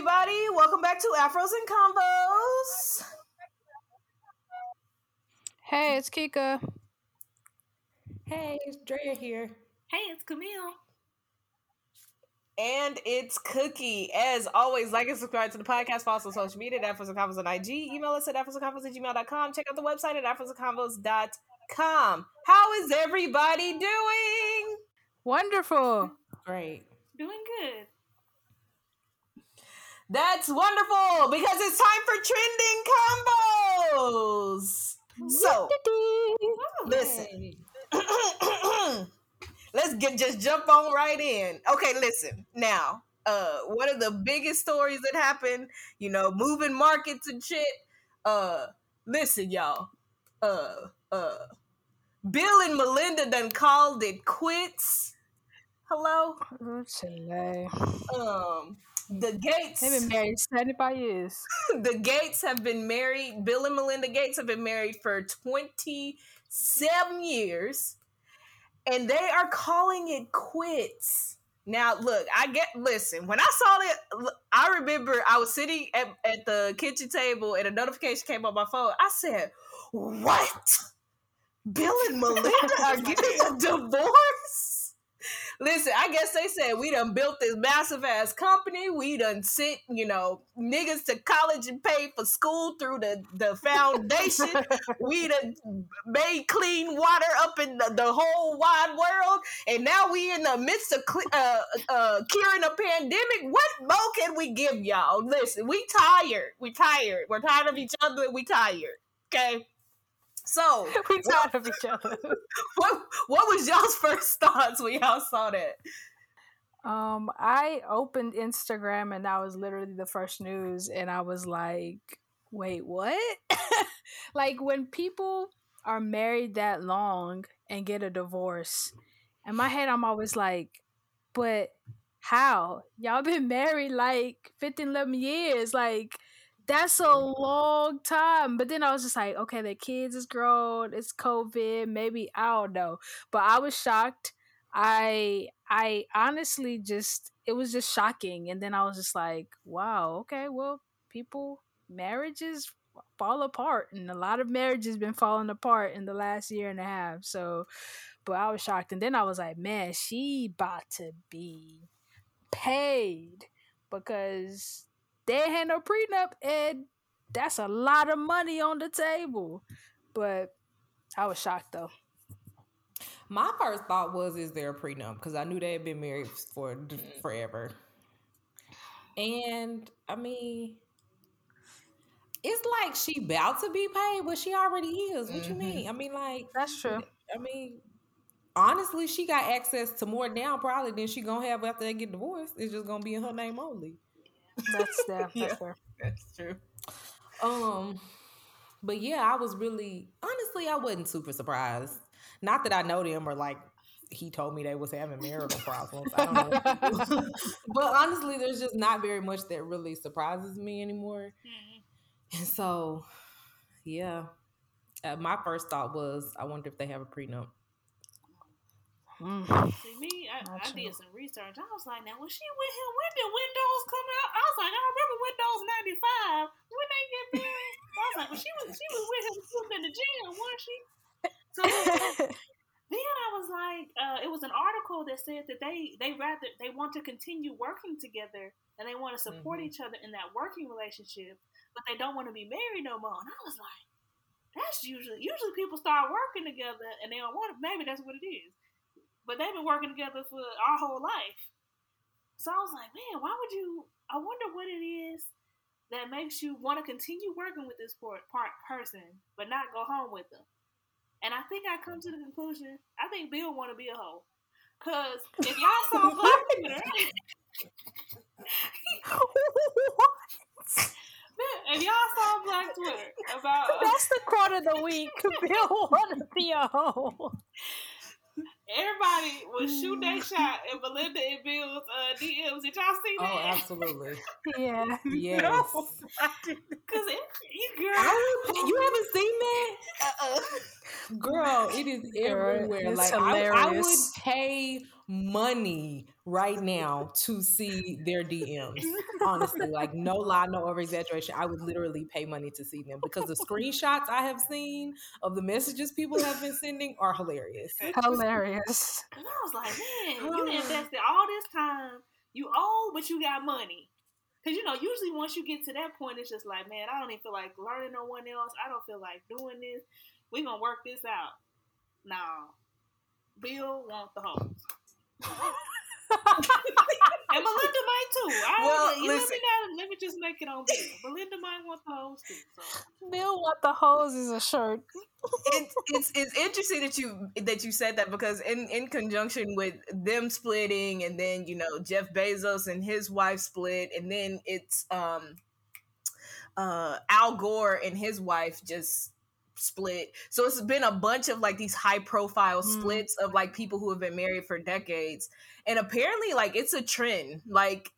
everybody. Welcome back to Afros and Convos. Hey, it's Kika. Hey, it's Drea here. Hey, it's Camille. And it's Cookie. As always, like and subscribe to the podcast. Follow us on social media at Afros and Convos on IG. Email us at afrosandconvos at gmail.com. Check out the website at afrosandconvos.com. How is everybody doing? Wonderful. Great. Doing good. That's wonderful because it's time for trending convos. So, listen. Let's get just jump on right in. Okay, listen. Now, uh one of the biggest stories that happened, you know, moving markets and shit. Uh listen, y'all. Uh uh Bill and Melinda done called it quits. Hello? Um the Gates They've been married 75 years. the Gates have been married. Bill and Melinda Gates have been married for 27 years. And they are calling it quits. Now, look, I get, listen, when I saw that, look, I remember I was sitting at, at the kitchen table and a notification came on my phone. I said, What? Bill and Melinda are getting a divorce? Listen, I guess they said we done built this massive ass company. We done sent, you know, niggas to college and paid for school through the, the foundation. we done made clean water up in the, the whole wide world. And now we in the midst of cle- uh, uh, curing a pandemic. What more can we give y'all? Listen, we tired. We tired. We're tired of each other. We tired. Okay. So we tired of each other. what what was y'all's first thoughts when y'all saw that? Um, I opened Instagram and that was literally the first news, and I was like, "Wait, what?" like when people are married that long and get a divorce, in my head, I'm always like, "But how? Y'all been married like 15, 11 years, like." That's a long time. But then I was just like, okay, the kids is grown, it's COVID, maybe I don't know. But I was shocked. I I honestly just it was just shocking. And then I was just like, wow, okay, well, people marriages fall apart and a lot of marriages been falling apart in the last year and a half. So but I was shocked. And then I was like, man, she about to be paid because they had no prenup and that's a lot of money on the table. But I was shocked though. My first thought was, is there a prenup? Because I knew they had been married for forever. And I mean, it's like she about to be paid, but she already is. What you mean? Mm-hmm. I mean, like That's true. I mean, honestly, she got access to more now probably than she gonna have after they get divorced. It's just gonna be in her name only. That's yeah, that's Yeah. fair. That's true. Um, but yeah, I was really honestly, I wasn't super surprised. Not that I know them or like he told me they was having marital problems. I don't know. but honestly, there's just not very much that really surprises me anymore. And so, yeah, uh, my first thought was, I wonder if they have a prenup. Mm. See, me, I, I did some research. I was like, now, when she with him? When did Windows come out? I was like, I remember Windows 95. When they get married? I was like, well, she was, she was with him she was in the gym, wasn't she? So then I was like, uh, it was an article that said that they they rather they want to continue working together and they want to support Mhm. each other in that working relationship, but they don't want to be married no more. And I was like, that's usually usually people start working together and they don't want to. Maybe that's what it is, but they've been working together for our whole life. So I was like, man, why would you? I wonder what it is that makes you want to continue working with this part, part person, but not go home with them. And I think I come to the conclusion. I think Bill want to be a hoe. Cause if y'all saw Black Twitter, if y'all saw Black Twitter about That's the quote of the week. Bill wanna be a hoe. Everybody was shooting their shot at Melinda and Bill's uh, DMs. Did y'all see that? Oh, absolutely. Yeah. Yes. No, I didn't. Cause it, you girl, I you haven't seen that? Uh-uh. Girl, it is everywhere. it's like I, I would pay money right now to see their DMs. Honestly, like no lie, no over exaggeration. I would literally pay money to see them because the screenshots I have seen of the messages people have been sending are hilarious. Hilarious. And I was like, man, you invested all this time. You owe, but you got money. Cause you know, usually once you get to that point, it's just like, man, I don't even feel like learning no one else. I don't feel like doing this. We gonna work this out. Now, Bill want the hoes. and Melinda might too. I Well, you let listen. me know. Let me just make it on Bill. Melinda might want the hoes too. So Bill want the hose is a shirt. it's it's it's interesting that you that you said that because in in conjunction with them splitting and then you know Jeff Bezos and his wife split and then it's um uh Al Gore and his wife just split. So it's been a bunch of like these high profile Mm. splits of like people who have been married for decades. And apparently like it's a trend. Like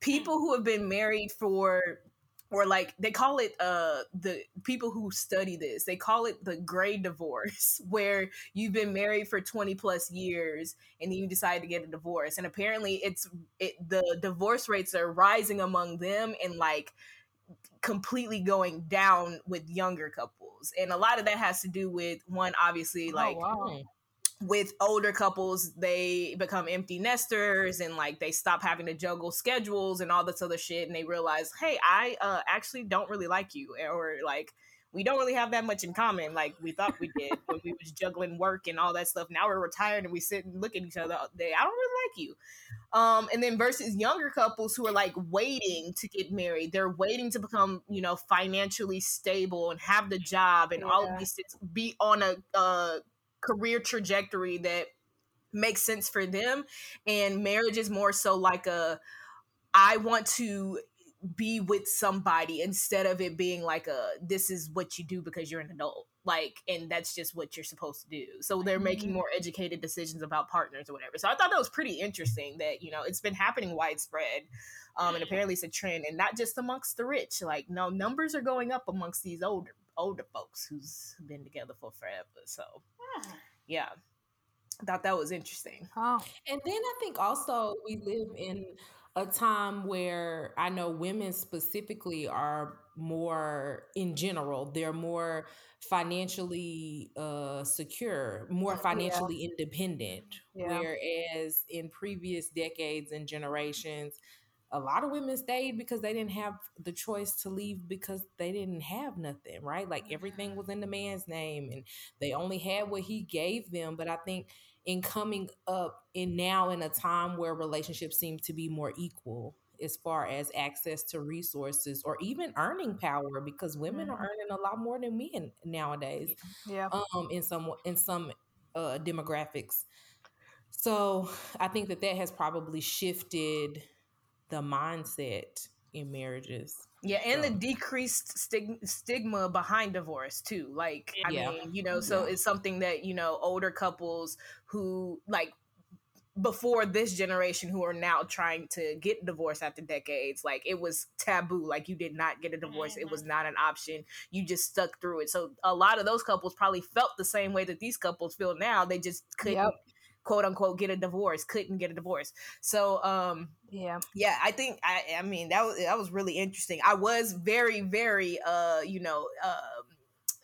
people who have been married for or like they call it uh the people who study this they call it the gray divorce where you've been married for 20 plus years and then you decide to get a divorce and apparently it's it the divorce rates are rising among them and like completely going down with younger couples and a lot of that has to do with one obviously like oh, wow. with older couples they become empty nesters and like they stop having to juggle schedules and all this other shit and they realize hey i uh, actually don't really like you or like we don't really have that much in common like we thought we did when we was juggling work and all that stuff. Now we're retired and we sit and look at each other all day. I don't really like you. Um and then versus younger couples who are like waiting to get married. They're waiting to become you know financially stable and have the job and all of these things be on a uh career trajectory that makes sense for them. And marriage is more so like a i want to be with somebody instead of it being like a this is what you do because you're an adult like and that's just what you're supposed to do. So they're making Mhm. more educated decisions about partners or whatever. So i thought that was pretty interesting that you know it's been happening widespread um and apparently it's a trend and not just amongst the rich like no numbers are going up amongst these older older folks who's been together for forever so yeah. i thought that was interesting. Oh, And then I think also we live in a time where I know women specifically are more in general, they're more financially uh secure, more Yeah. financially independent. Yeah. Whereas in previous decades and generations, a lot of women stayed because they didn't have the choice to leave because they didn't have nothing, right? Like everything was in the man's name and they only had what he gave them. But I think in coming up in now in a time where relationships seem to be more equal as far as access to resources or even earning power because women are Mhm. earning a lot more than men nowadays yeah. um in some in some uh demographics so i think that that has probably shifted the mindset in marriages Yeah, and the decreased stig- stigma behind divorce too. Like, I Yeah. mean, you know, so Yeah. it's something that you know older couples who like before this generation who are now trying to get divorced after decades like it was taboo like you did not get a divorce it was mm-hmm. not an option you just stuck through it so a lot of those couples probably felt the same way that these couples feel now they just couldn't Yep. Quote unquote get a divorce couldn't get a divorce. So um Yeah. yeah i think i i mean that was that was really interesting. I was very very uh you know um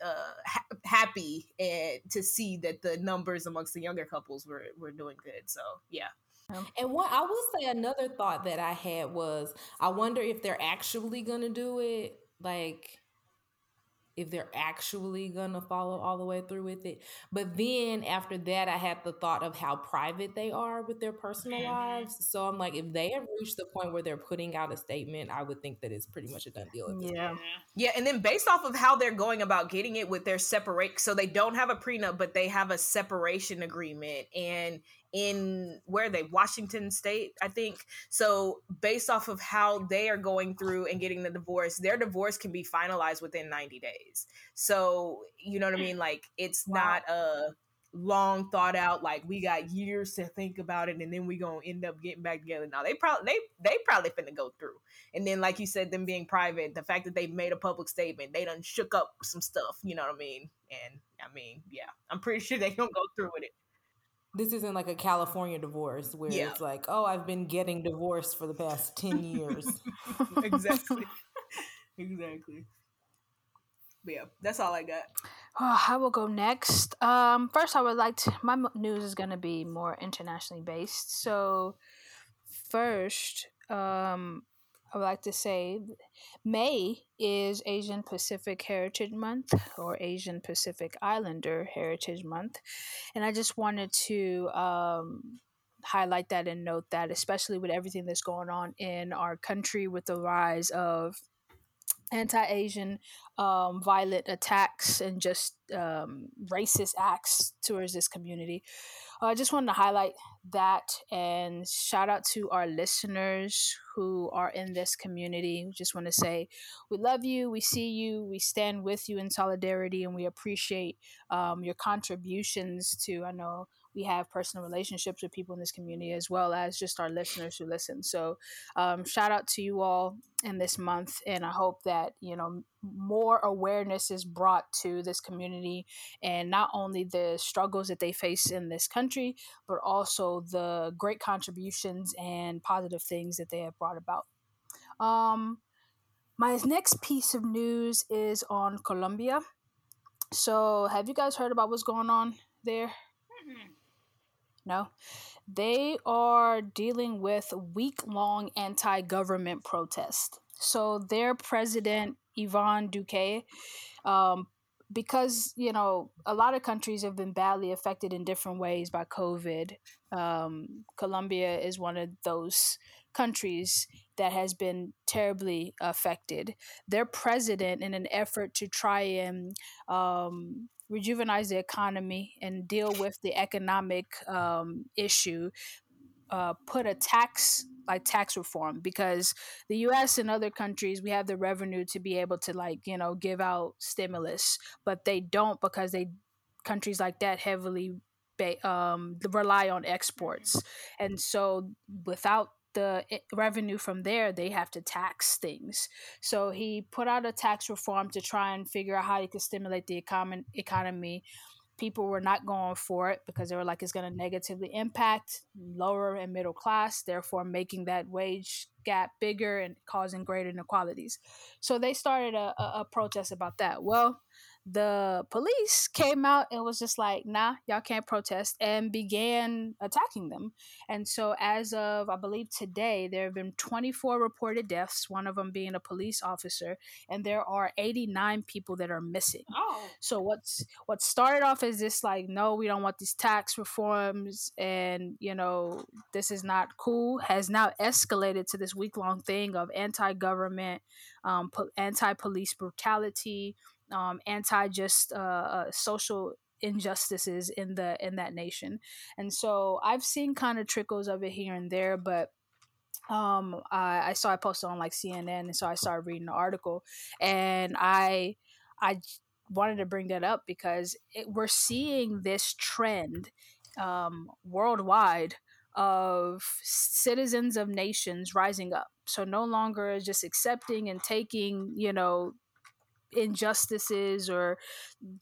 uh ha- happy and to see that the numbers amongst the younger couples were were doing good. So yeah. And what i will say another thought that i had was i wonder if they're actually gonna do it like if they're actually gonna follow all the way through with it. But then after that, I had the thought of how private they are with their personal Mhm. lives. So I'm like, if they have reached the point where they're putting out a statement, I would think that it's pretty much a done deal. At this Yeah. point. Yeah, and then based off of how they're going about getting it with their separate, so they don't have a prenup, but they have a separation agreement, and in where are they Washington State, I think. So based off of how they are going through and getting the divorce, their divorce can be finalized within ninety days. So you know what I mean? Mm. Like it's Wow. not a long thought out like we got years to think about it and then we gonna end up getting back together now they probably they they probably finna go through and then, like you said, them being private, the fact that they made a public statement, they done shook up some stuff. You know what I mean? And I mean, yeah, I'm pretty sure they don't go through with it. This isn't like a California divorce where Yeah. it's like, oh, I've been getting divorced for the past 10 years. exactly. exactly. But yeah, that's all I got. Oh, I will go next. Um, first, I would like to. My news is going to be more internationally based. So, first, um, I would like to say May is Asian Pacific Heritage Month or Asian Pacific Islander Heritage Month. And I just wanted to um, highlight that and note that, especially with everything that's going on in our country with the rise of anti Asian um, violent attacks and just um, racist acts towards this community. I just wanted to highlight that and shout out to our listeners who are in this community. Just want to say we love you, we see you, we stand with you in solidarity, and we appreciate um, your contributions to. I know we have personal relationships with people in this community as well as just our listeners who listen. So, um, shout out to you all in this month, and I hope that you know more awareness is brought to this community and not only the struggles that they face in this country, but also the great contributions and positive things that they have brought about. Um, my next piece of news is on Colombia. So, have you guys heard about what's going on there? Mm-mm. No. They are dealing with week long anti government protest. So their president, Ivan Duque, um, because, you know, a lot of countries have been badly affected in different ways by COVID. Um, Colombia is one of those countries that has been terribly affected. Their president, in an effort to try and um, rejuvenize the economy and deal with the economic um, issue, uh, put a tax like tax reform because the U.S. and other countries we have the revenue to be able to like you know give out stimulus, but they don't because they countries like that heavily um, rely on exports, and so without the eh, revenue from there, they have to tax things. So he put out a tax reform to try and figure out how he could stimulate the econ- economy. People were not going for it because they were like, it's going to negatively impact lower and middle class, therefore making that wage gap bigger and causing greater inequalities. So they started a, a, a protest about that. Well, the police came out and was just like, nah, y'all can't protest, and began attacking them. And so, as of I believe today, there have been 24 reported deaths, one of them being a police officer, and there are 89 people that are missing. Oh, So what's what started off as this like, no, we don't want these tax reforms, and you know this is not cool, has now escalated to this week long thing of anti government, um, po- anti police brutality, um, anti just uh, uh, social injustices in the in that nation. And so I've seen kind of trickles of it here and there, but um I, I saw I posted on like CNN and so I started reading the article and i i wanted to bring that up because it, we're seeing this trend um worldwide of citizens of nations rising up so no longer just accepting and taking you know injustices or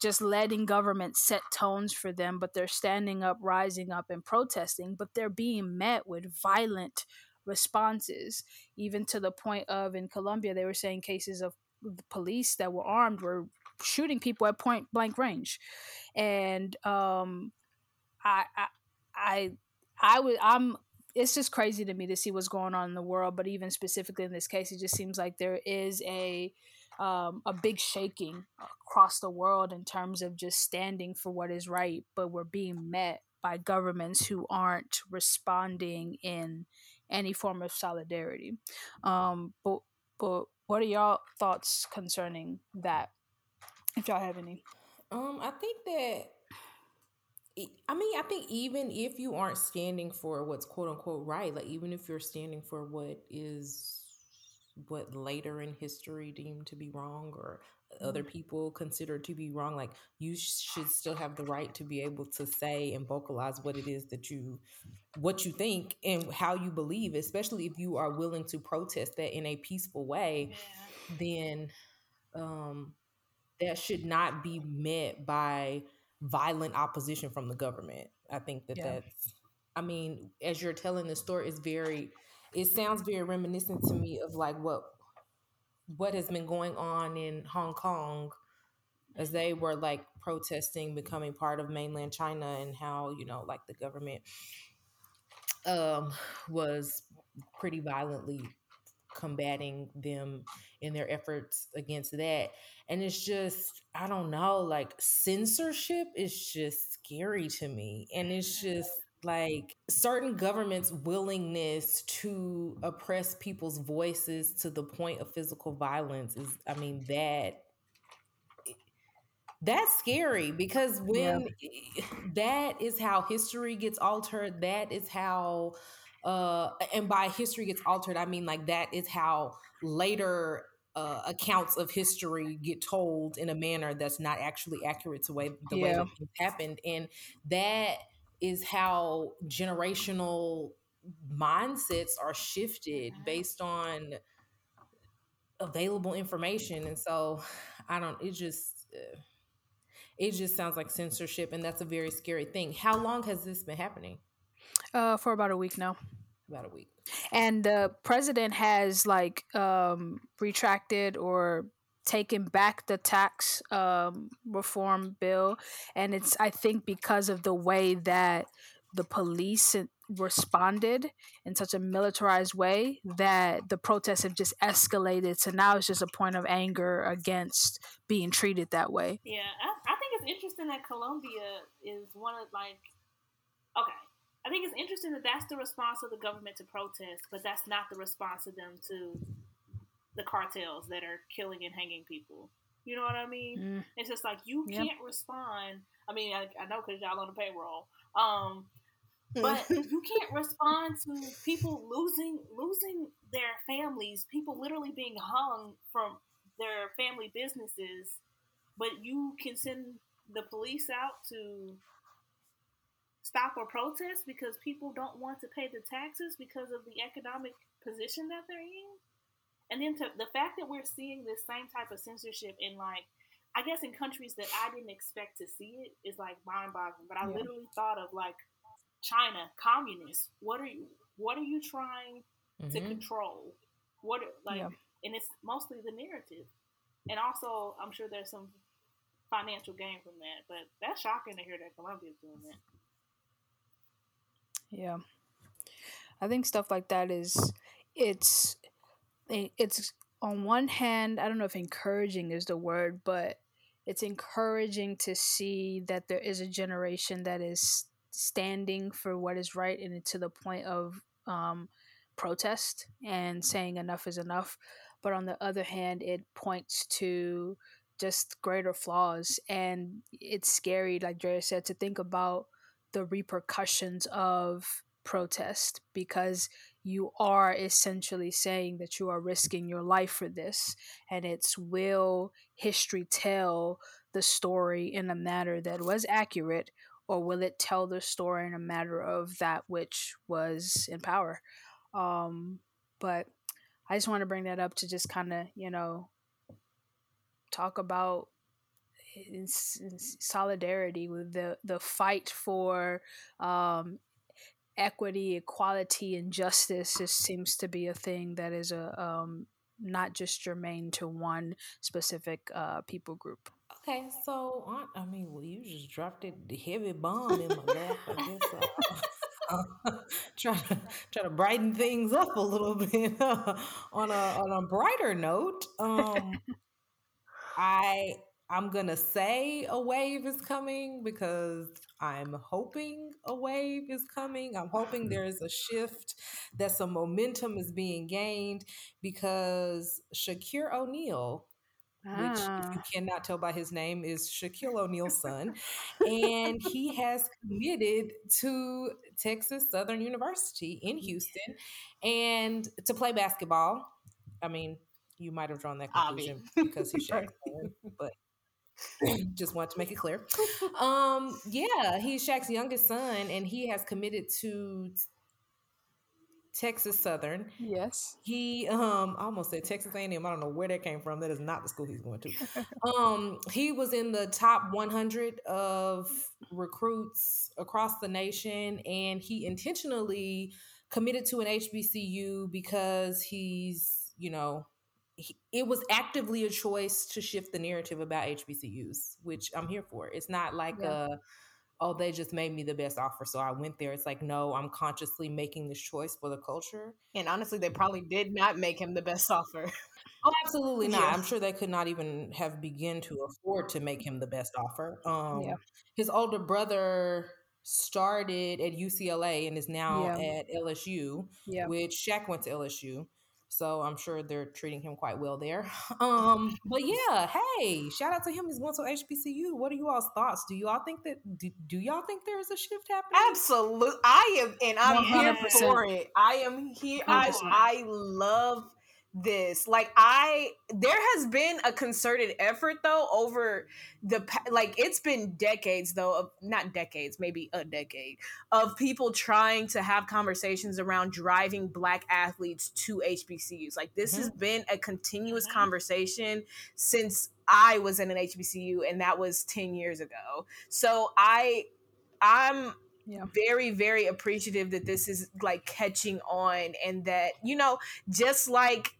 just letting government set tones for them but they're standing up rising up and protesting but they're being met with violent responses, even to the point of in Colombia, they were saying cases of police that were armed were shooting people at point blank range, and um, I, I, I, I would, I'm. It's just crazy to me to see what's going on in the world, but even specifically in this case, it just seems like there is a um, a big shaking across the world in terms of just standing for what is right, but we're being met by governments who aren't responding in any form of solidarity. Um, but but what are y'all thoughts concerning that? If y'all have any. Um, I think that. I mean, I think even if you aren't standing for what's quote unquote right, like even if you're standing for what is what later in history deemed to be wrong or other people consider to be wrong, like you should still have the right to be able to say and vocalize what it is that you what you think and how you believe, especially if you are willing to protest that in a peaceful way yeah. then um, that should not be met by violent opposition from the government. I think that Yeah. that's. I mean, as you're telling the story, it's very. It sounds very reminiscent to me of like what what has been going on in Hong Kong as they were like protesting becoming part of mainland China and how, you know, like the government um was pretty violently combating them in their efforts against that. And it's just I don't know, like censorship is just scary to me. And it's just like certain governments' willingness to oppress people's voices to the point of physical violence is, I mean, that that's scary because when that is how history gets altered, that is how, uh, and by history gets altered, I mean like that is how later uh, accounts of history get told in a manner that's not actually accurate to way the way Yeah. that things happened, and that is how generational mindsets are shifted based on available information. And so i don't it just uh, it just sounds like censorship and that's a very scary thing. How long has this been happening? Uh, for about a week now. about a week. And the president has like um retracted or taken back the tax um reform bill. And it's i think because of the way that the police responded in such a militarized way that the protests have just escalated. So now it's just a point of anger against being treated that way. Yeah, I, I think it's interesting that Colombia is one of like, okay, I think it's interesting that that's the response of the government to protest, but that's not the response of them to the cartels that are killing and hanging people. You know what I mean? Mm. It's just like you Yeah. can't respond. I mean, I, I know because y'all on the payroll. Um, but you can't respond to people losing losing their families, people literally being hung from their family businesses, but you can send the police out to stop a protest because people don't want to pay the taxes because of the economic position that they're in. And then to, the fact that we're seeing this same type of censorship in like I guess in countries that I didn't expect to see it is like mind boggling. But I Yeah. literally thought of like China, communists. What are you? What are you trying to Mhm. control? What like? Yeah. And it's mostly the narrative, and also I'm sure there's some financial gain from that. But that's shocking to hear that Colombia's doing that. Yeah. I think stuff like that is it's it's on one hand, I don't know if encouraging is the word, but it's encouraging to see that there is a generation that is standing for what is right and to the point of um, protest and saying enough is enough. But on the other hand, it points to just greater flaws. And it's scary, like Drea said, to think about the repercussions of protest because you are essentially saying that you are risking your life for this and it's will history tell the story in a manner that was accurate or will it tell the story in a matter of that which was in power? Um but i just want to bring that up to just kind of you know talk about in, solidarity with the the fight for um, equity, equality, and justice. Just seems to be a thing that is a um, not just germane to one specific uh, people group. Okay, so on, I mean, well, you just dropped it the heavy bomb in my lap. I guess uh, uh, try to try to brighten things up a little bit uh, on a on a brighter note. Um, I I'm gonna say a wave is coming because I'm hoping a wave is coming. I'm hoping there's a shift, that some momentum is being gained because Shaqir O'Neal which if you Ah, cannot tell by his name is Shaquille O'Neal's son, and he has committed to Texas Southern University in Houston, and to play basketball. I mean, you might have drawn that conclusion because he's Shaq's son, but just want to make it clear. Um, yeah, he's Shaq's youngest son, and he has committed to Texas Southern. Yes. He um almost said Texas A&M. I don't know where that came from. That is not the school he's going to. um he was in the top 100 of recruits across the nation and he intentionally committed to an HBCU because he's, you know, he, it was actively a choice to shift the narrative about HBCUs, which I'm here for. It's not like yeah. a oh, they just made me the best offer. So I went there. It's like, no, I'm consciously making this choice for the culture. And honestly, they probably did not make him the best offer. oh, absolutely not. Yeah. I'm sure they could not even have begun to afford to make him the best offer. Um, yeah. His older brother started at UCLA and is now yeah. at LSU, which Shaq went to LSU. So I'm sure they're treating him quite well there. Um, but yeah, hey, shout out to him. He's going to HBCU. What are you all's thoughts? Do you all think that do, do y'all think there is a shift happening? Absolutely. I am and I'm 100%. here for it. I am here. I, I love this like i there has been a concerted effort though over the like it's been decades though of not decades maybe a decade of people trying to have conversations around driving black athletes to hbcus like this mm-hmm. has been a continuous mm-hmm. conversation since i was in an hbcu and that was 10 years ago so i i'm yeah. very very appreciative that this is like catching on and that you know just like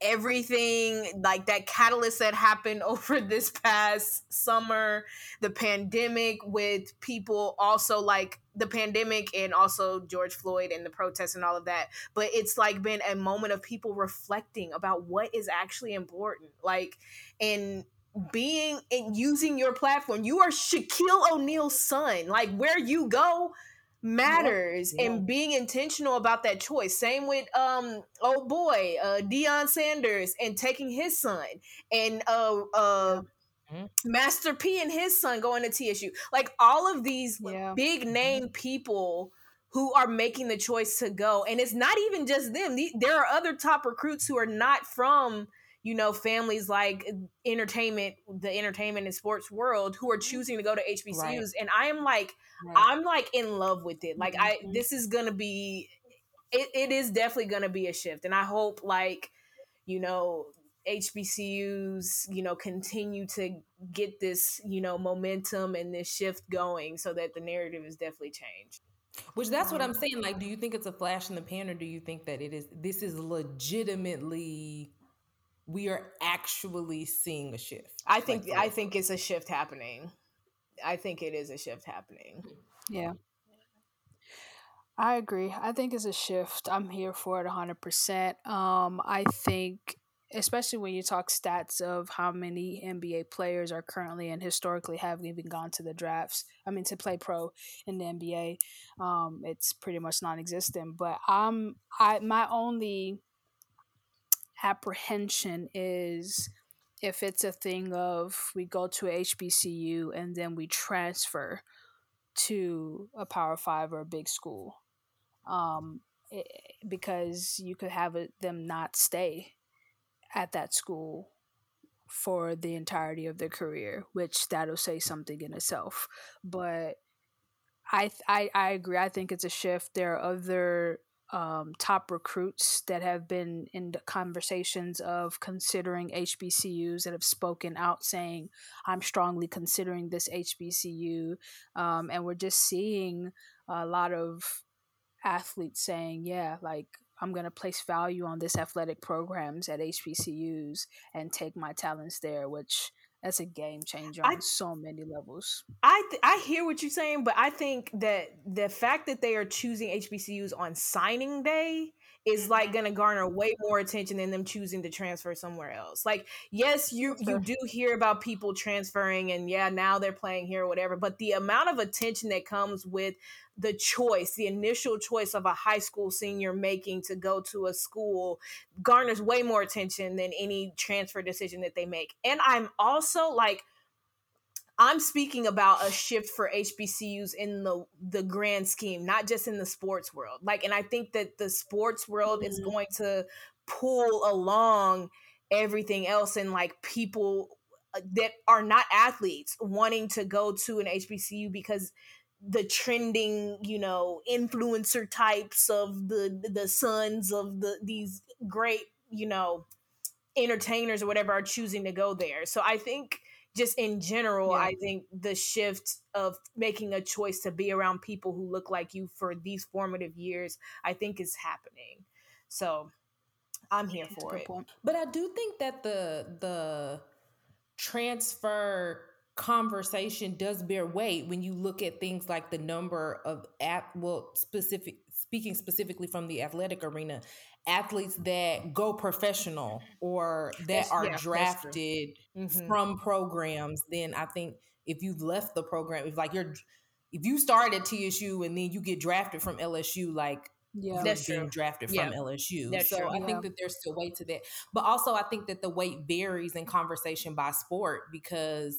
everything like that catalyst that happened over this past summer the pandemic with people also like the pandemic and also George Floyd and the protests and all of that. But it's like been a moment of people reflecting about what is actually important like and being and using your platform. You are Shaquille O'Neal's son. Like where you go matters yeah. and being intentional about that choice. Same with um oh boy, uh Deion Sanders and taking his son and uh uh mm-hmm. Master P and his son going to TSU. Like all of these yeah. big mm-hmm. name people who are making the choice to go. And it's not even just them. There are other top recruits who are not from you know families like entertainment the entertainment and sports world who are mm-hmm. choosing to go to hbcus right. and i am like right. i'm like in love with it like mm-hmm. i this is gonna be it, it is definitely gonna be a shift and i hope like you know HBCUs, you know, continue to get this, you know, momentum and this shift going so that the narrative is definitely changed. Which that's what I'm saying. Like, do you think it's a flash in the pan, or do you think that it is? This is legitimately we are actually seeing a shift. I think like, I think it's a shift happening. I think it is a shift happening. Yeah. I agree. I think it's a shift. I'm here for it 100%. Um I think especially when you talk stats of how many NBA players are currently and historically have even gone to the drafts. I mean, to play pro in the NBA, um, it's pretty much non-existent. But I'm I my only apprehension is if it's a thing of we go to HBCU and then we transfer to a Power Five or a big school, um, it, because you could have them not stay at that school for the entirety of their career, which that'll say something in itself. But I I I agree. I think it's a shift. There are other um, top recruits that have been in the conversations of considering HBCUs that have spoken out saying, I'm strongly considering this HBCU. Um, and we're just seeing a lot of athletes saying, yeah, like I'm going to place value on this athletic programs at HBCUs and take my talents there, which that's a game changer on I, so many levels. I th- I hear what you're saying, but I think that the fact that they are choosing HBCUs on signing day is like going to garner mm-hmm. way more attention than them choosing to transfer somewhere else. Like, yes, you you do hear about people transferring, and yeah, now they're playing here or whatever. But the amount of attention that comes with the choice, the initial choice of a high school senior making to go to a school garners way more attention than any transfer decision that they make. And I'm also like I'm speaking about a shift for HBCUs in the the grand scheme, not just in the sports world. Like and I think that the sports world mm-hmm. is going to pull along everything else and like people uh, that are not athletes wanting to go to an HBCU because the trending, you know, influencer types of the the sons of the these great, you know, entertainers or whatever are choosing to go there. So I think just in general, yeah. I think the shift of making a choice to be around people who look like you for these formative years, I think is happening. So I'm here for it. Point. But I do think that the the transfer conversation does bear weight when you look at things like the number of at well specific speaking specifically from the athletic arena athletes that go professional or that are yeah, drafted mm-hmm. from programs then i think if you've left the program if like you're if you start at tsu and then you get drafted from lsu like yeah, that's being true. drafted from. LSU. That's so true. I think that there's still weight to that. But also I think that the weight varies in conversation by sport because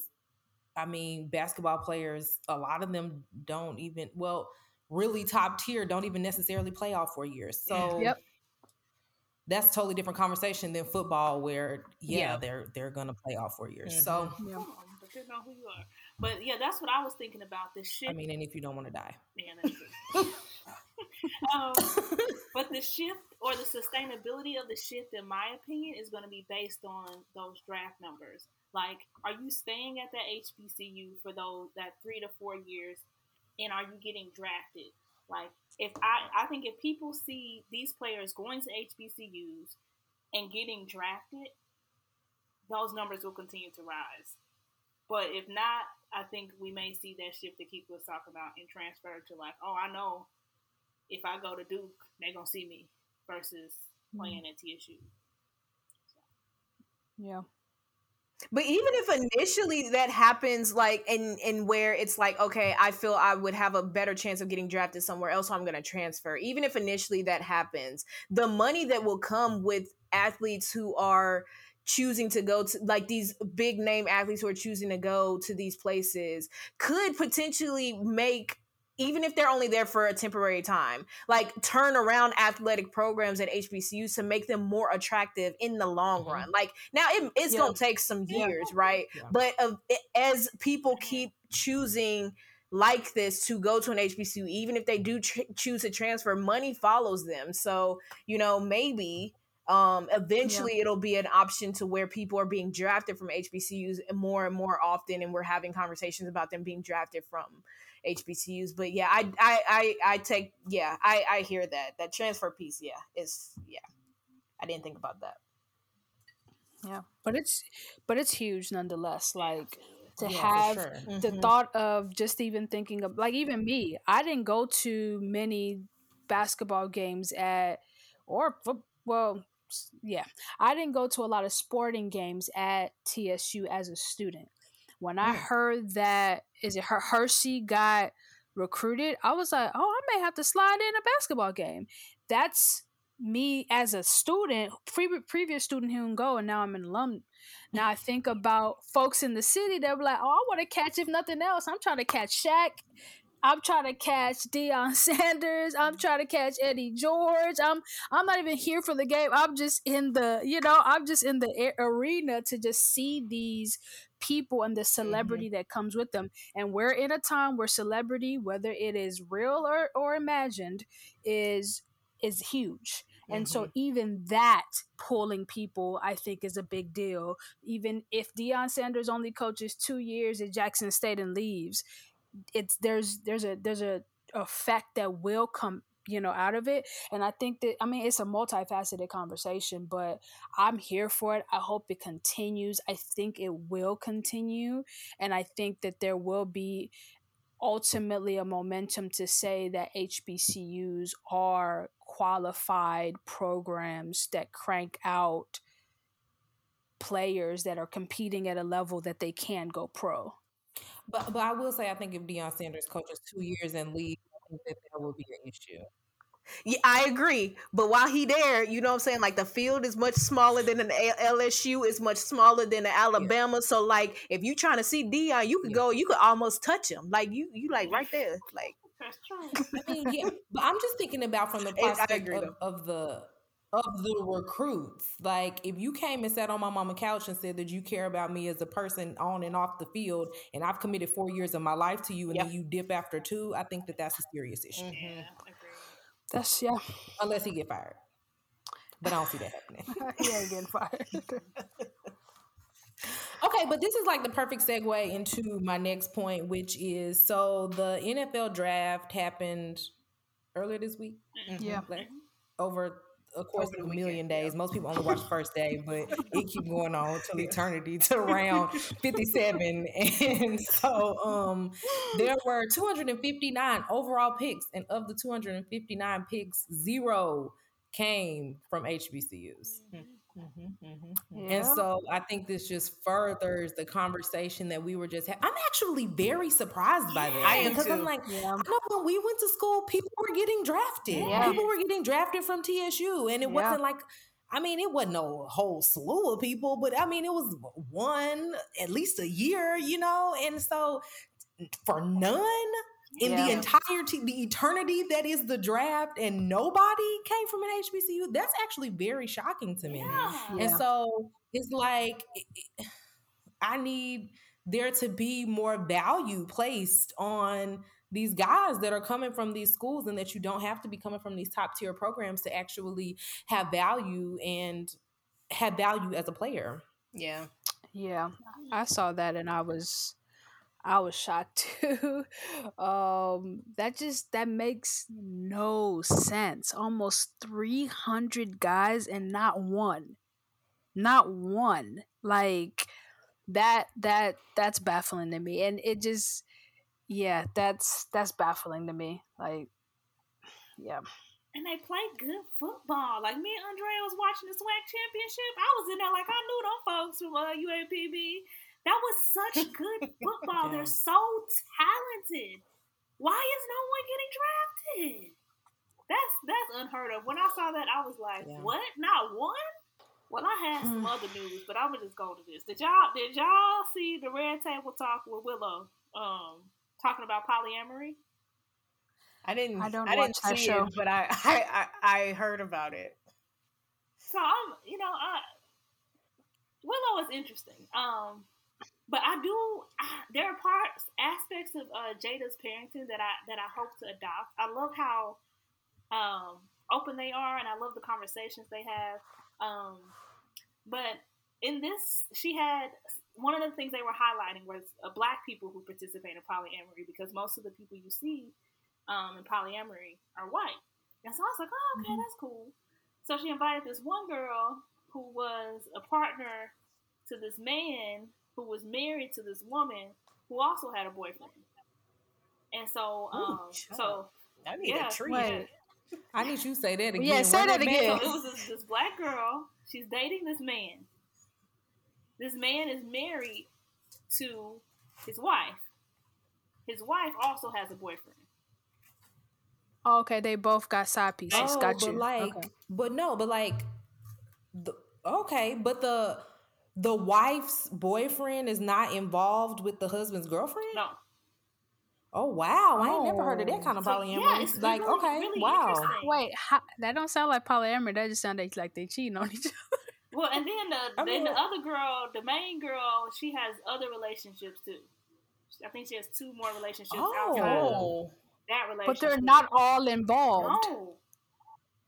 I mean, basketball players, a lot of them don't even, well, really top tier don't even necessarily play all four years. So yep. That's totally different conversation than football where yeah, yeah. they're they're gonna play all four years. Mm-hmm. So yeah. depending on who you are. But yeah, that's what I was thinking about the shift. I mean, and if you don't want to die. Yeah, that's um, but the shift or the sustainability of the shift, in my opinion, is going to be based on those draft numbers. Like, are you staying at that HBCU for those that three to four years, and are you getting drafted? Like, if I, I think if people see these players going to HBCUs and getting drafted, those numbers will continue to rise. But if not, I think we may see that shift that Keith was talking about and transfer to like, oh, I know if I go to Duke, they're gonna see me versus mm-hmm. playing at TSU. So. Yeah. But even if initially that happens, like, and and where it's like, okay, I feel I would have a better chance of getting drafted somewhere else, so I'm going to transfer. Even if initially that happens, the money that will come with athletes who are choosing to go to like these big name athletes who are choosing to go to these places could potentially make even if they're only there for a temporary time, like turn around athletic programs at HBCUs to make them more attractive in the long mm-hmm. run. Like now, it, it's yeah. gonna take some years, yeah. right? Yeah. But uh, as people keep choosing like this to go to an HBCU, even if they do tr- choose to transfer, money follows them. So you know, maybe um, eventually yeah. it'll be an option to where people are being drafted from HBCUs more and more often, and we're having conversations about them being drafted from HBCUs. But yeah, I I I, I take yeah, I I hear that that transfer piece. Yeah, is yeah. I didn't think about that. Yeah, but it's but it's huge nonetheless. Like to yeah, have sure. the mm-hmm. thought of just even thinking of like even me, I didn't go to many basketball games at or well yeah i didn't go to a lot of sporting games at tsu as a student when I heard that is it her Hershey got recruited, I was like, oh, I may have to slide in a basketball game. That's me as a student, pre- previous student who can go, and now I'm an alum. Now I think about folks in the city that were like, oh, I want to catch, if nothing else, I'm trying to catch Shaq I'm trying to catch Deion Sanders. I'm trying to catch Eddie George. I'm I'm not even here for the game. I'm just in the you know I'm just in the arena to just see these people and the celebrity mm-hmm. that comes with them. And we're in a time where celebrity, whether it is real or, or imagined, is is huge. And mm-hmm. so even that pulling people, I think, is a big deal. Even if Deion Sanders only coaches two years at Jackson State and leaves, it's there's there's a there's a effect that will come you know out of it. And i think that i mean it's a multifaceted conversation but i'm here for it. I hope it continues. I think it will continue. And i think that there will be ultimately a momentum to say that hbcus are qualified programs that crank out players that are competing at a level that they can go pro but but I will say I think if Deion Sanders coaches two years and leaves, I think that that will be an issue. Yeah, I agree. But while he there, you know what I'm saying? Like the field is much smaller than an LSU, is much smaller than an Alabama. Yeah. So like if you trying to see Deion, you could yeah. go, you could almost touch him. Like you you like right there. Like that's true. I mean, yeah. But I'm just thinking about from the perspective of, of the of the recruits. Like if you came and sat on my mama couch and said that you care about me as a person on and off the field, and I've committed four years of my life to you, and Yep. then you dip after two, I think that that's a serious issue. Mhm. Yeah. That's yeah. Unless he get fired, but I don't see that happening. he ain't getting fired. Okay, but this is like the perfect segue into my next point, which is so the NFL draft happened earlier this week. yeah. like, over a course a million weekend, days. Most people only watch the first day, but it keep going on till eternity to round 57. And so um there were 259 overall picks, and of the 259 picks, zero came from HBCUs. Yeah. And mm-hmm. so I think this just furthers the conversation that we were just having. I'm actually very surprised by this. I am because I'm like, Yeah. I know when we went to school, people were getting drafted. Yeah. People were getting drafted from TSU. And it Yeah. wasn't like, I mean, it wasn't a whole slew of people, but I mean, it was one at least a year, you know? And so for none in the entirety, the eternity that is the draft, and nobody came from an HBCU, that's actually very shocking to me. Yeah. And Yeah. so it's like it- it- I need there to be more value placed on these guys that are coming from these schools and that you don't have to be coming from these top tier programs to actually have value and have value as a player. Yeah. Yeah, I saw that and I was I was shocked too. um that just that makes no sense. Almost 300 guys and not one. Not one. Like that that that's baffling to me and it just yeah, that's that's baffling to me. Like yeah. And they play good football. Like me and Andrea was watching the SWAC championship. I was in there like I knew them folks from uh, UAPB. That was such good football. Yeah. They're so talented. Why is no one getting drafted? That's that's unheard of. When I saw that, I was like, Yeah. "What? Not one?" Well, I had some other news, but I'm gonna just go to this. Did y'all did y'all see the red table talk with Willow? Um, talking about polyamory. I didn't. I I, don't I didn't see show. it, but I, I I I heard about it. So I'm, you know, I, Willow is interesting. Um, but I do. I, there are parts, aspects of uh, Jada's parenting that I that I hope to adopt. I love how um, open they are, and I love the conversations they have. Um, but in this, she had one of the things they were highlighting was uh, black people who participate in polyamory because most of the people you see um, in polyamory are white. And so I was like, oh, okay, Mhm. that's cool. So she invited this one girl who was a partner to this man who was married to this woman who also had a boyfriend. And so, um, so I need Yeah, a tree. wait. I need you to say that again. Yeah, say Run that again. So it was this, this black girl. She's dating this man. This man is married to his wife. His wife also has a boyfriend. Oh, okay, they both got side pieces. Oh, got but you. like, okay. but no, but like, the, okay, but the the wife's boyfriend is not involved with the husband's girlfriend. No. Oh wow, I ain't never heard of that oh. kind of So, polyamory. yeah, it's like, really- okay, really wow. Wait, how, that don't sound like polyamory. That just sounds like they cheating on each other. Well, and then the I then the other girl, the main girl, she has other relationships too. I think she has two more relationships outside of Oh, that relationship. But they're not all involved. No.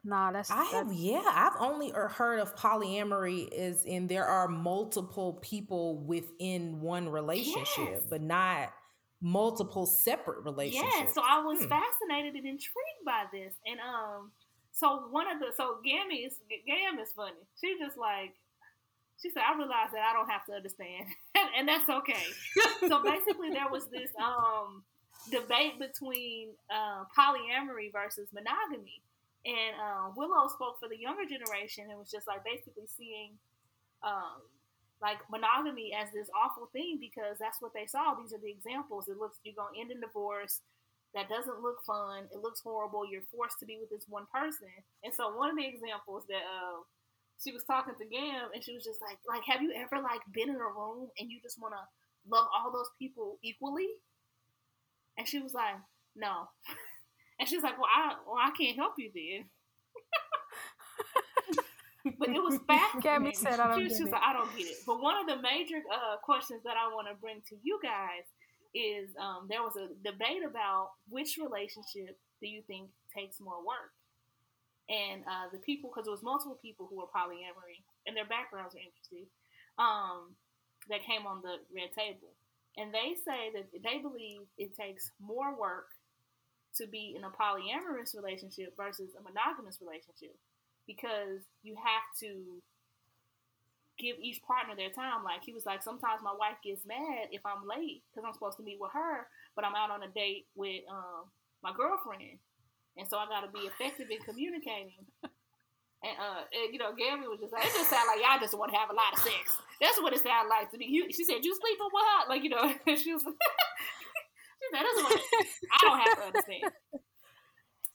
Nah, that's, I have, that's yeah, I've only er- heard of polyamory is in there are multiple people within one relationship, Yes. but not multiple separate relationships. Yeah, so I was Hmm. fascinated and intrigued by this, and um, so one of the so Gammy is Gam is funny. She just like she said, I realized that I don't have to understand, and, and that's okay. so basically, there was this um debate between uh, polyamory versus monogamy, and uh, Willow spoke for the younger generation and was just like basically seeing um like monogamy as this awful thing because that's what they saw. These are the examples. It looks you're gonna end in divorce. That doesn't look fun. It looks horrible. You're forced to be with this one person. And so one of the examples that uh, she was talking to Gam, and she was just like, like, have you ever like been in a room and you just want to love all those people equally? And she was like, no. And she's like, well, I well I can't help you then. but it was fascinating. said, "I don't she, get she was it." like, I don't get it. But one of the major uh, questions that I want to bring to you guys is um, there was a debate about which relationship do you think takes more work, and uh, the people because it was multiple people who were polyamory and their backgrounds are interesting. Um, that came on the red table, and they say that they believe it takes more work to be in a polyamorous relationship versus a monogamous relationship because you have to give each partner their time. Like he was like, sometimes my wife gets mad if I'm late because I'm supposed to meet with her, but I'm out on a date with um, my girlfriend, and so I got to be effective in communicating. And, uh, and, you know, Gammy was just like, it just sounds like y'all just want to have a lot of sex. That's what it sounded like to me. She said, you sleeping with her? Like, you know, she was, said, that's what I don't have to understand.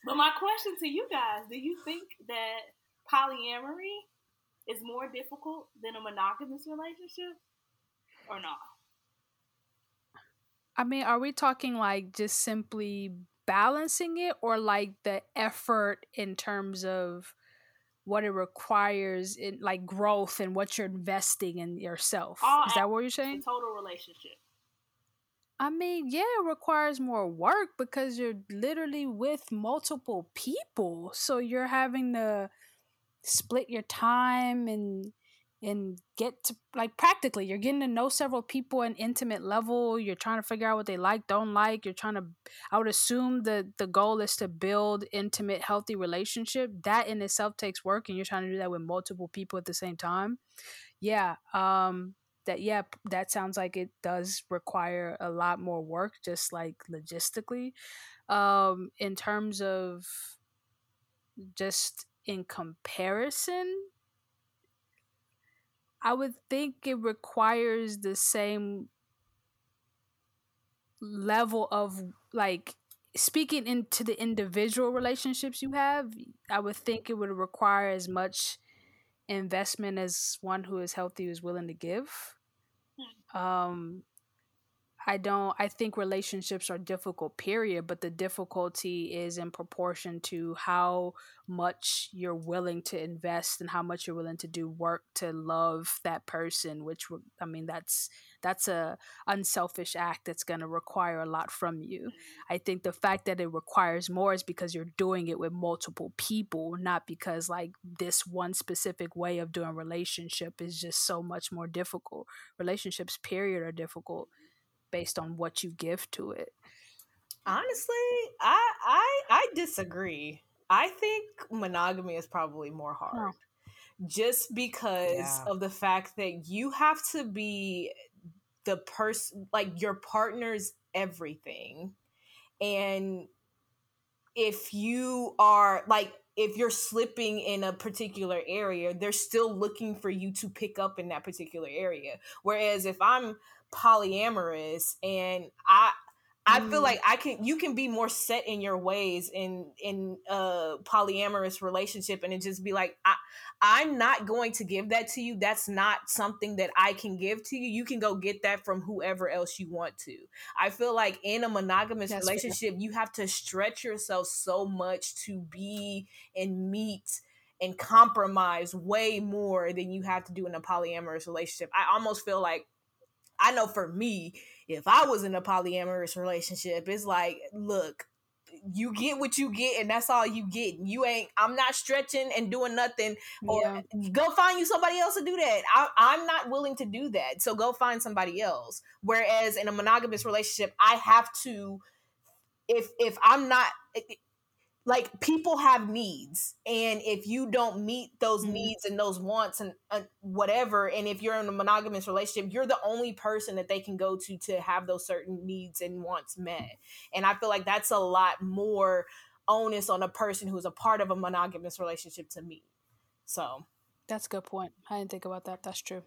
But my question to you guys, do you think that polyamory is more difficult than a monogamous relationship or not? I mean, are we talking like just simply balancing it or like the effort in terms of what it requires in like growth and what you're investing in yourself? All Is that what you're saying? total relationship. I mean, yeah, it requires more work because you're literally with multiple people. So you're having to split your time and and get to like practically you're getting to know several people at an intimate level you're trying to figure out what they like don't like you're trying to i would assume the the goal is to build intimate healthy relationship that in itself takes work and you're trying to do that with multiple people at the same time yeah um that yeah that sounds like it does require a lot more work just like logistically. Um in terms of just in comparison i would think it requires the same level of like speaking into the individual relationships you have i would think it would require as much investment as one who is healthy is willing to give. Um i don't i think relationships are difficult period but the difficulty is in proportion to how much you're willing to invest and how much you're willing to do work to love that person which i mean that's that's a unselfish act that's going to require a lot from you. Mm-hmm. I think the fact that it requires more is because you're doing it with multiple people not because like this one specific way of doing relationship is just so much more difficult. Relationships period are difficult based on what you give to it Honestly, I I I disagree. I think monogamy is probably more hard. Just because Yeah. of the fact that you have to be the person like your partner's everything. And if you are like if you're slipping in a particular area, they're still looking for you to pick up in that particular area. Whereas if I'm polyamorous and I I feel Mm. like I can you can be more set in your ways in in a polyamorous relationship and it just be like I I'm not going to give that to you. That's not something that I can give to you. You can go get that from whoever else you want to. I feel like in a monogamous That's fair. relationship, you have to stretch yourself so much to be and meet and compromise way more than you have to do in a polyamorous relationship. I almost feel like I know for me, if I was in a polyamorous relationship, it's like, look, you get what you get, and that's all you get. You ain't. I'm not stretching and doing nothing. Or yeah go find you somebody else to do that. I, I'm not willing to do that. So go find somebody else. Whereas in a monogamous relationship, I have to. If if I'm not like people have needs and if you don't meet those Mhm. needs and those wants and uh, whatever and if you're in a monogamous relationship you're the only person that they can go to to have those certain needs and wants met. And i feel like that's a lot more onus on a person who's a part of a monogamous relationship to meet so that's a good point. I didn't think about that. That's true.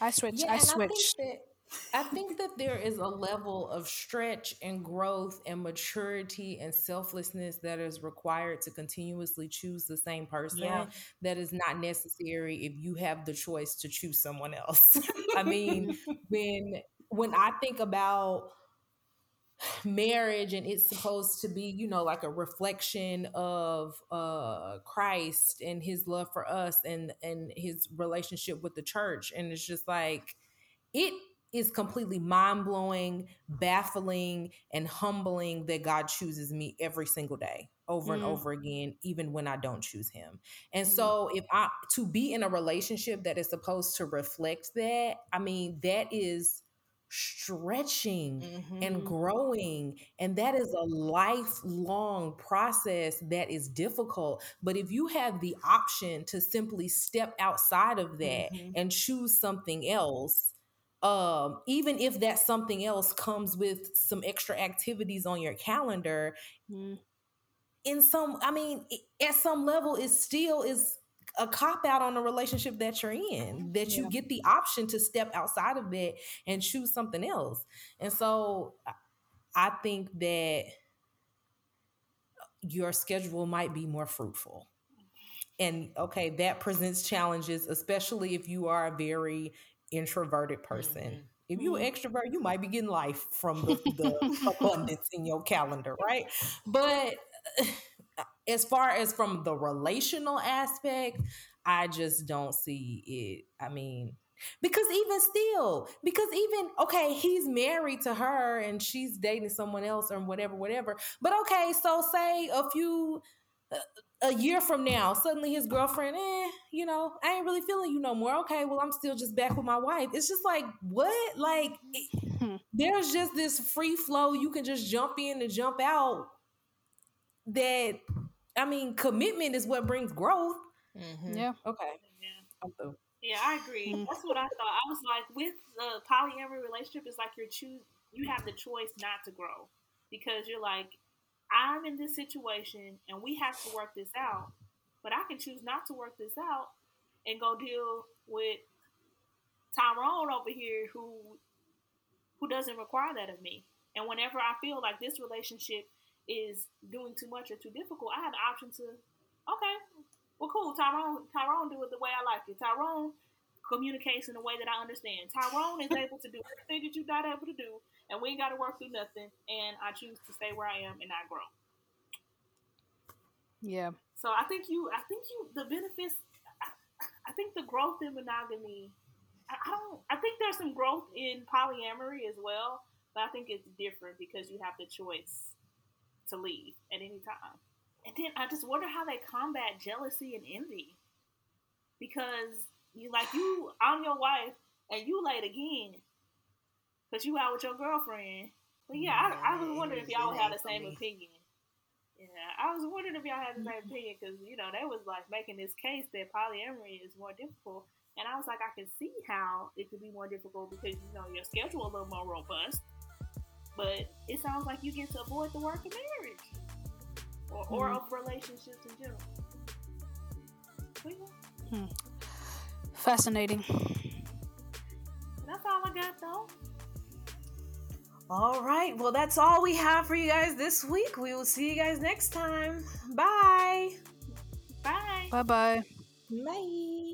I switched Yeah, i and switched I think that I think that there is a level of stretch and growth and maturity and selflessness that is required to continuously choose the same person Yeah. that is not necessary if you have the choice to choose someone else. I mean, when when I think about marriage and it's supposed to be you know like a reflection of uh christ and his love for us and and his relationship with the church and it's just like it is completely mind-blowing baffling and humbling that god chooses me every single day over mm. and over again even when i don't choose him and mm. so if i to be in a relationship that is supposed to reflect that i mean that is stretching mm-hmm. and growing. And that is a lifelong process that is difficult. But if you have the option to simply step outside of that mm-hmm. and choose something else, um, even if that something else comes with some extra activities on your calendar, mm. in some, I mean, at some level, it still is a cop out on the relationship that you're in that yeah. you get the option to step outside of it and choose something else and so i think that your schedule might be more fruitful and okay that presents challenges especially if you are a very introverted person mm-hmm. If you're an mm-hmm. extrovert, you might be getting life from the, the abundance in your calendar, right? But as far as from the relational aspect, I just don't see it. I mean, because even still, because even okay, he's married to her and she's dating someone else or whatever, whatever. But okay, so say a few a year from now, suddenly his girlfriend, eh, you know, I ain't really feeling you no more. Okay, well, I'm still just back with my wife. It's just like, what? Like, it, there's just this free flow. You can just jump in and jump out that I mean, commitment is what brings growth. Mm-hmm. Yeah. Okay. Yeah. Yeah, I agree. Mm-hmm. That's what I thought. I was like, with the polyamory relationship, it's like you're choose. You have the choice not to grow because you're like, I'm in this situation and we have to work this out, but I can choose not to work this out and go deal with Tyrone over here who who doesn't require that of me. And whenever I feel like this relationship is doing too much or too difficult, I have the option to, okay, well, cool. Tyrone, Tyrone, do it the way I like it. Tyrone communicates in a way that I understand. Tyrone is able to do everything that you're not able to do, and we ain't got to work through nothing. And I choose to stay where I am and not grow. Yeah. So I think you, I think you, the benefits. I, I think the growth in monogamy. I, I don't. I think there's some growth in polyamory as well, but I think it's different because you have the choice to leave at any time. And then I just wonder how they combat jealousy and envy. Because you like you I'm your wife and you late again. Cause you out with your girlfriend. But yeah, I, I was wondering if y'all would have the same opinion. Yeah, I was wondering if y'all had the same opinion because you know they was like making this case that polyamory is more difficult, and I was like, I can see how it could be more difficult because you know your schedule a little more robust, but it sounds like you get to avoid the work of marriage or, or mm. of relationships in general. Hmm. Fascinating. That's all I got, though. All right. Well, that's all we have for you guys this week. We will see you guys next time. Bye. Bye. Bye-bye. Bye.